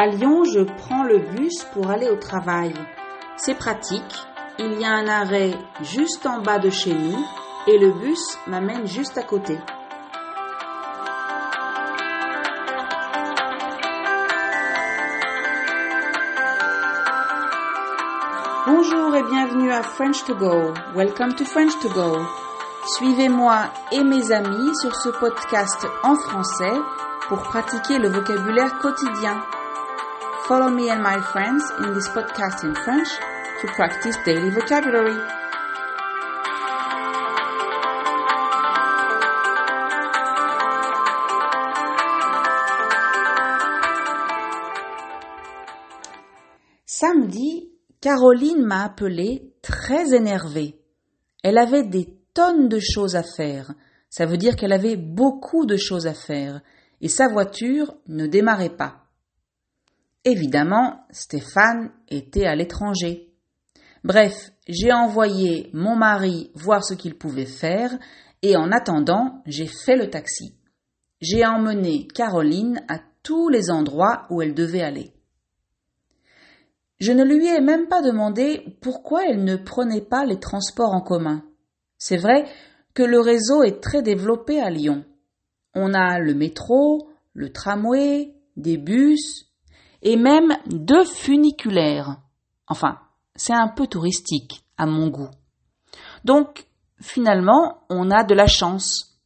À Lyon, je prends le bus pour aller au travail. C'est pratique, il y a un arrêt juste en bas de chez nous et le bus m'amène juste à côté. Bonjour et bienvenue à French to Go. Welcome to French to Go. Suivez-moi et mes amis sur ce podcast en français pour pratiquer le vocabulaire quotidien. Follow me and my friends in this podcast in French to practice daily vocabulary. Samedi, Caroline m'a appelé très énervée. Elle avait des de choses à faire. Ça veut dire qu'elle avait beaucoup de choses à faire et sa voiture ne démarrait pas. Évidemment, Stéphane était à l'étranger. Bref, j'ai envoyé mon mari voir ce qu'il pouvait faire et en attendant, j'ai fait le taxi. J'ai emmené Caroline à tous les endroits où elle devait aller. Je ne lui ai même pas demandé pourquoi elle ne prenait pas les transports en commun. C'est vrai que le réseau est très développé à Lyon. On a le métro, le tramway, des bus et même deux funiculaires. Enfin, c'est un peu touristique à mon goût. Donc, finalement, on a de la chance.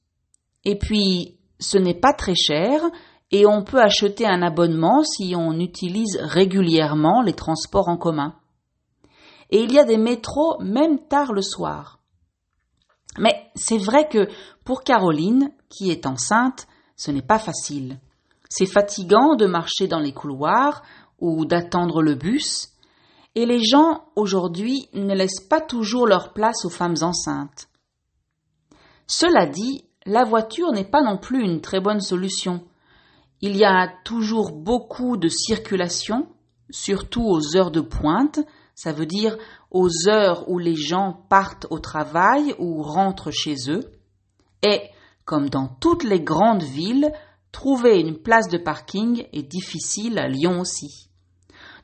Et puis, ce n'est pas très cher et on peut acheter un abonnement si on utilise régulièrement les transports en commun. Et il y a des métros même tard le soir. Mais c'est vrai que pour Caroline, qui est enceinte, ce n'est pas facile. C'est fatigant de marcher dans les couloirs ou d'attendre le bus, et les gens aujourd'hui ne laissent pas toujours leur place aux femmes enceintes. Cela dit, la voiture n'est pas non plus une très bonne solution. Il y a toujours beaucoup de circulation, surtout aux heures de pointe, ça veut dire aux heures où les gens partent au travail ou rentrent chez eux. Et, comme dans toutes les grandes villes, trouver une place de parking est difficile à Lyon aussi.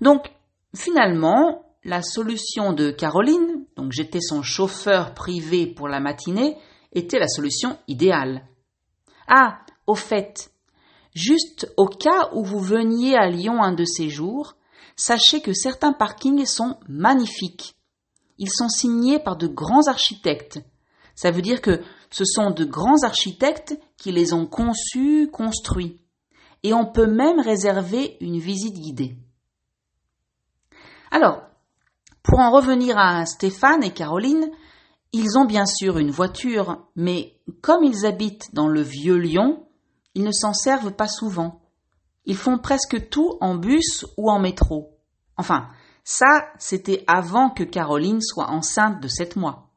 Donc, finalement, la solution de Caroline, donc j'étais son chauffeur privé pour la matinée, était la solution idéale. Ah, au fait, Juste au cas où vous veniez à Lyon un de ces jours, sachez que certains parkings sont magnifiques. Ils sont signés par de grands architectes. Ça veut dire que ce sont de grands architectes qui les ont conçus, construits. Et on peut même réserver une visite guidée. Alors, pour en revenir à Stéphane et Caroline, ils ont bien sûr une voiture, mais comme ils habitent dans le vieux Lyon, ils ne s'en servent pas souvent. Ils font presque tout en bus ou en métro. Enfin, ça, c'était avant que Caroline soit enceinte de sept mois.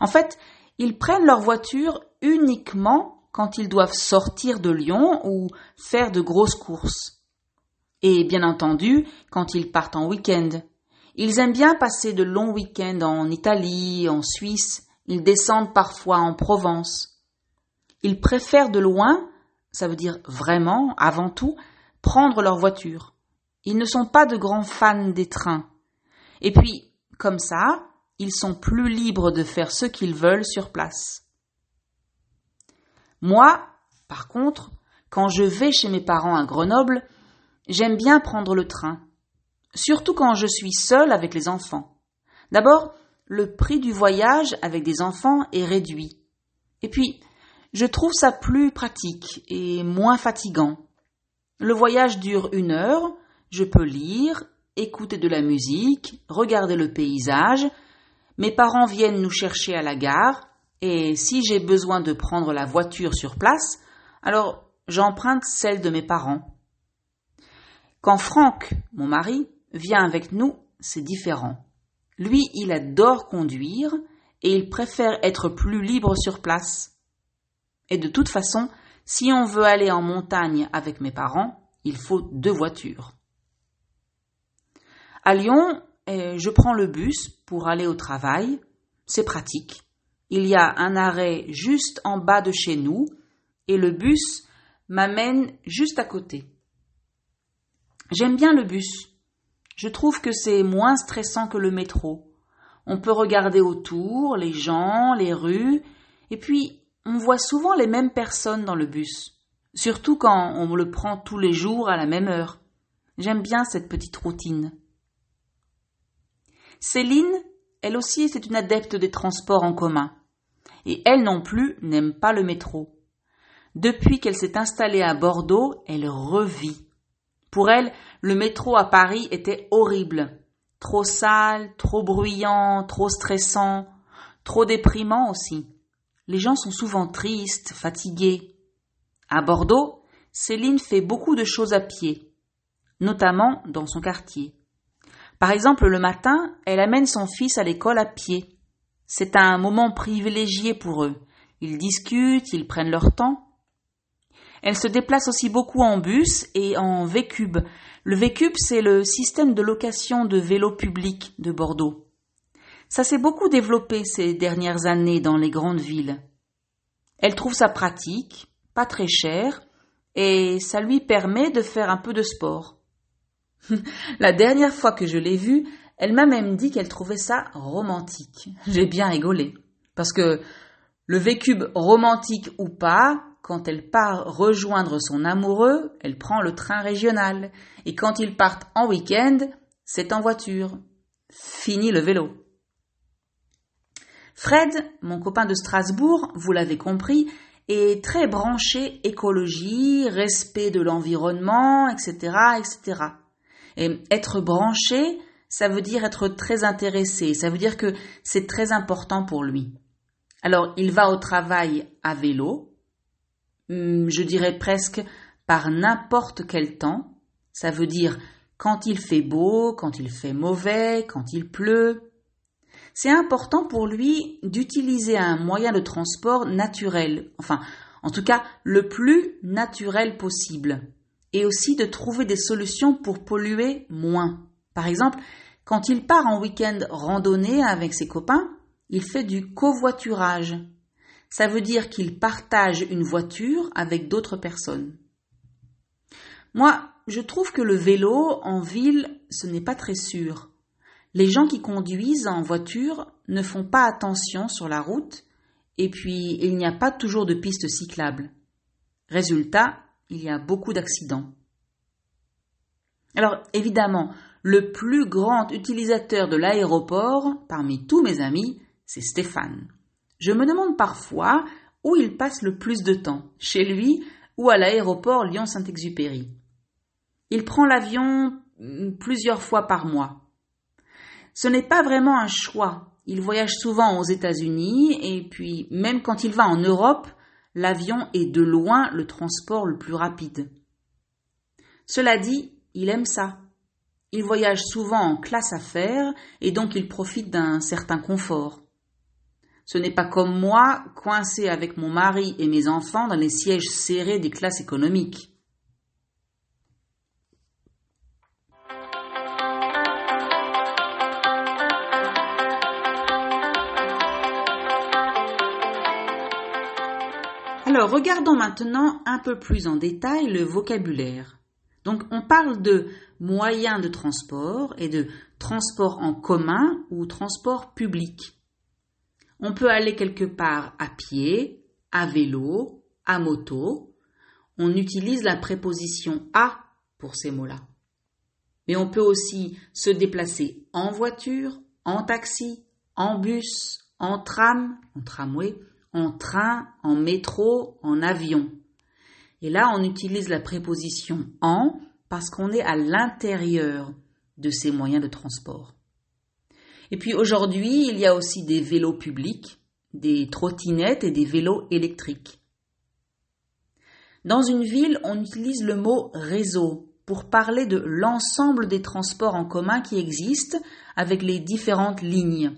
En fait, ils prennent leur voiture uniquement quand ils doivent sortir de Lyon ou faire de grosses courses. Et bien entendu, quand ils partent en week-end. Ils aiment bien passer de longs week-ends en Italie, en Suisse, ils descendent parfois en Provence. Ils préfèrent de loin ça veut dire vraiment, avant tout, prendre leur voiture. Ils ne sont pas de grands fans des trains. Et puis, comme ça, ils sont plus libres de faire ce qu'ils veulent sur place. Moi, par contre, quand je vais chez mes parents à Grenoble, j'aime bien prendre le train, surtout quand je suis seule avec les enfants. D'abord, le prix du voyage avec des enfants est réduit. Et puis, je trouve ça plus pratique et moins fatigant. Le voyage dure une heure, je peux lire, écouter de la musique, regarder le paysage, mes parents viennent nous chercher à la gare, et si j'ai besoin de prendre la voiture sur place, alors j'emprunte celle de mes parents. Quand Franck, mon mari, vient avec nous, c'est différent. Lui, il adore conduire et il préfère être plus libre sur place. Et de toute façon, si on veut aller en montagne avec mes parents, il faut deux voitures. À Lyon, eh, je prends le bus pour aller au travail. C'est pratique. Il y a un arrêt juste en bas de chez nous et le bus m'amène juste à côté. J'aime bien le bus. Je trouve que c'est moins stressant que le métro. On peut regarder autour, les gens, les rues, et puis on voit souvent les mêmes personnes dans le bus, surtout quand on le prend tous les jours à la même heure. J'aime bien cette petite routine. Céline, elle aussi, c'est une adepte des transports en commun. Et elle non plus n'aime pas le métro. Depuis qu'elle s'est installée à Bordeaux, elle revit. Pour elle, le métro à Paris était horrible. Trop sale, trop bruyant, trop stressant, trop déprimant aussi. Les gens sont souvent tristes, fatigués. À Bordeaux, Céline fait beaucoup de choses à pied, notamment dans son quartier. Par exemple, le matin, elle amène son fils à l'école à pied. C'est un moment privilégié pour eux. Ils discutent, ils prennent leur temps. Elle se déplace aussi beaucoup en bus et en V-Cube. Le V-Cube, c'est le système de location de vélos publics de Bordeaux. Ça s'est beaucoup développé ces dernières années dans les grandes villes. Elle trouve ça pratique, pas très cher, et ça lui permet de faire un peu de sport. La dernière fois que je l'ai vue, elle m'a même dit qu'elle trouvait ça romantique. J'ai bien rigolé. Parce que le vécube romantique ou pas, quand elle part rejoindre son amoureux, elle prend le train régional. Et quand ils partent en week-end, c'est en voiture. Fini le vélo. Fred, mon copain de Strasbourg, vous l'avez compris, est très branché écologie, respect de l'environnement, etc., etc. Et être branché, ça veut dire être très intéressé, ça veut dire que c'est très important pour lui. Alors, il va au travail à vélo, hum, je dirais presque par n'importe quel temps, ça veut dire quand il fait beau, quand il fait mauvais, quand il pleut. C'est important pour lui d'utiliser un moyen de transport naturel, enfin, en tout cas, le plus naturel possible et aussi de trouver des solutions pour polluer moins. Par exemple, quand il part en week-end randonnée avec ses copains, il fait du covoiturage. Ça veut dire qu'il partage une voiture avec d'autres personnes. Moi, je trouve que le vélo en ville, ce n'est pas très sûr. Les gens qui conduisent en voiture ne font pas attention sur la route et puis il n'y a pas toujours de pistes cyclables. Résultat, il y a beaucoup d'accidents. Alors évidemment, le plus grand utilisateur de l'aéroport parmi tous mes amis, c'est Stéphane. Je me demande parfois où il passe le plus de temps, chez lui ou à l'aéroport Lyon-Saint-Exupéry. Il prend l'avion mm, plusieurs fois par mois. Ce n'est pas vraiment un choix. Il voyage souvent aux États-Unis et puis même quand il va en Europe, l'avion est de loin le transport le plus rapide. Cela dit, il aime ça. Il voyage souvent en classe affaires et donc il profite d'un certain confort. Ce n'est pas comme moi, coincé avec mon mari et mes enfants dans les sièges serrés des classes économiques. Alors, regardons maintenant un peu plus en détail le vocabulaire. Donc, on parle de moyens de transport et de transport en commun ou transport public. On peut aller quelque part à pied, à vélo, à moto. On utilise la préposition à pour ces mots-là. Mais on peut aussi se déplacer en voiture, en taxi, en bus, en tram, en tramway, en train, en métro, en avion. Et là, on utilise la préposition en parce qu'on est à l'intérieur de ces moyens de transport. Et puis aujourd'hui, il y a aussi des vélos publics, des trottinettes et des vélos électriques. Dans une ville, on utilise le mot réseau pour parler de l'ensemble des transports en commun qui existent avec les différentes lignes.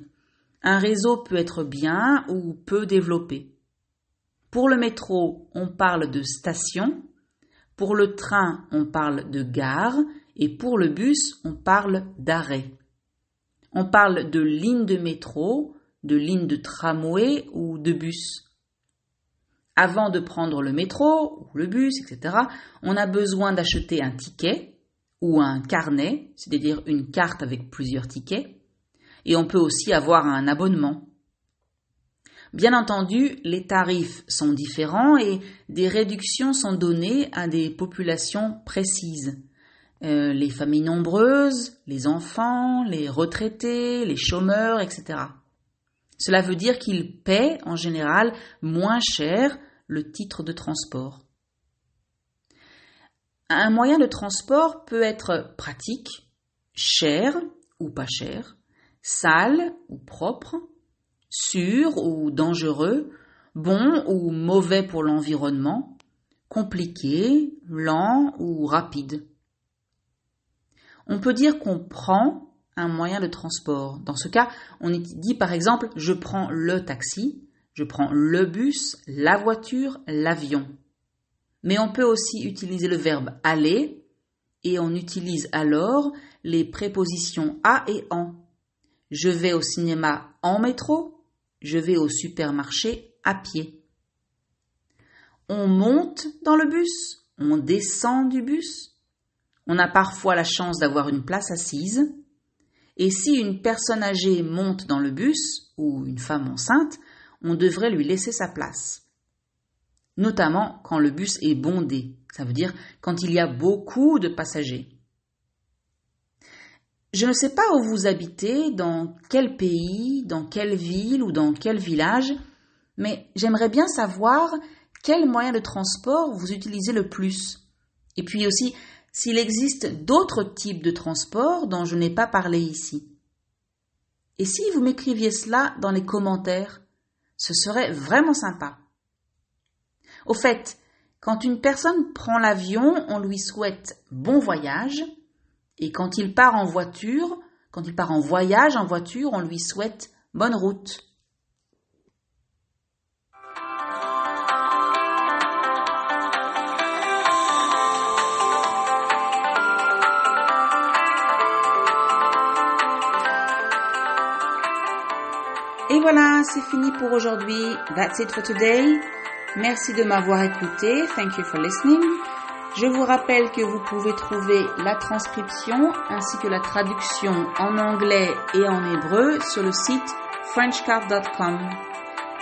Un réseau peut être bien ou peu développé. Pour le métro, on parle de station. Pour le train, on parle de gare. Et pour le bus, on parle d'arrêt. On parle de ligne de métro, de lignes de tramway ou de bus. Avant de prendre le métro ou le bus, etc., on a besoin d'acheter un ticket ou un carnet, c'est-à-dire une carte avec plusieurs tickets, et on peut aussi avoir un abonnement. Bien entendu, les tarifs sont différents et des réductions sont données à des populations précises. Euh, les familles nombreuses, les enfants, les retraités, les chômeurs, etc. Cela veut dire qu'ils paient en général moins cher le titre de transport. Un moyen de transport peut être pratique, cher ou pas cher, sale ou propre, sûr ou dangereux, bon ou mauvais pour l'environnement, compliqué, lent ou rapide. On peut dire qu'on prend un moyen de transport. Dans ce cas, on dit par exemple je prends le taxi, je prends le bus, la voiture, l'avion. Mais on peut aussi utiliser le verbe aller et on utilise alors les prépositions à et en. Je vais au cinéma en métro, je vais au supermarché à pied. On monte dans le bus, on descend du bus. On a parfois la chance d'avoir une place assise. Et si une personne âgée monte dans le bus, ou une femme enceinte, on devrait lui laisser sa place. Notamment quand le bus est bondé, ça veut dire quand il y a beaucoup de passagers. Je ne sais pas où vous habitez, dans quel pays, dans quelle ville ou dans quel village, mais j'aimerais bien savoir quel moyen de transport vous utilisez le plus. Et puis aussi, s'il existe d'autres types de transport dont je n'ai pas parlé ici. Et si vous m'écriviez cela dans les commentaires, ce serait vraiment sympa. Au fait, quand une personne prend l'avion, on lui souhaite bon voyage et quand il part en voiture, quand il part en voyage en voiture, on lui souhaite bonne route. Et voilà, c'est fini pour aujourd'hui. That's it for today. Merci de m'avoir écouté. Thank you for listening. Je vous rappelle que vous pouvez trouver la transcription ainsi que la traduction en anglais et en hébreu sur le site frenchcard.com.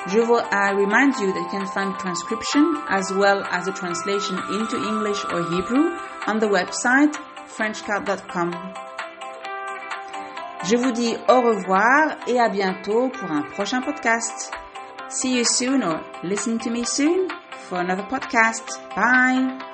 Je vous, I remind you that you can find transcription as well as a translation into English or Hebrew on the website frenchcard.com. Je vous dis au revoir et à bientôt pour un prochain podcast. See you soon or listen to me soon for another podcast. Bye.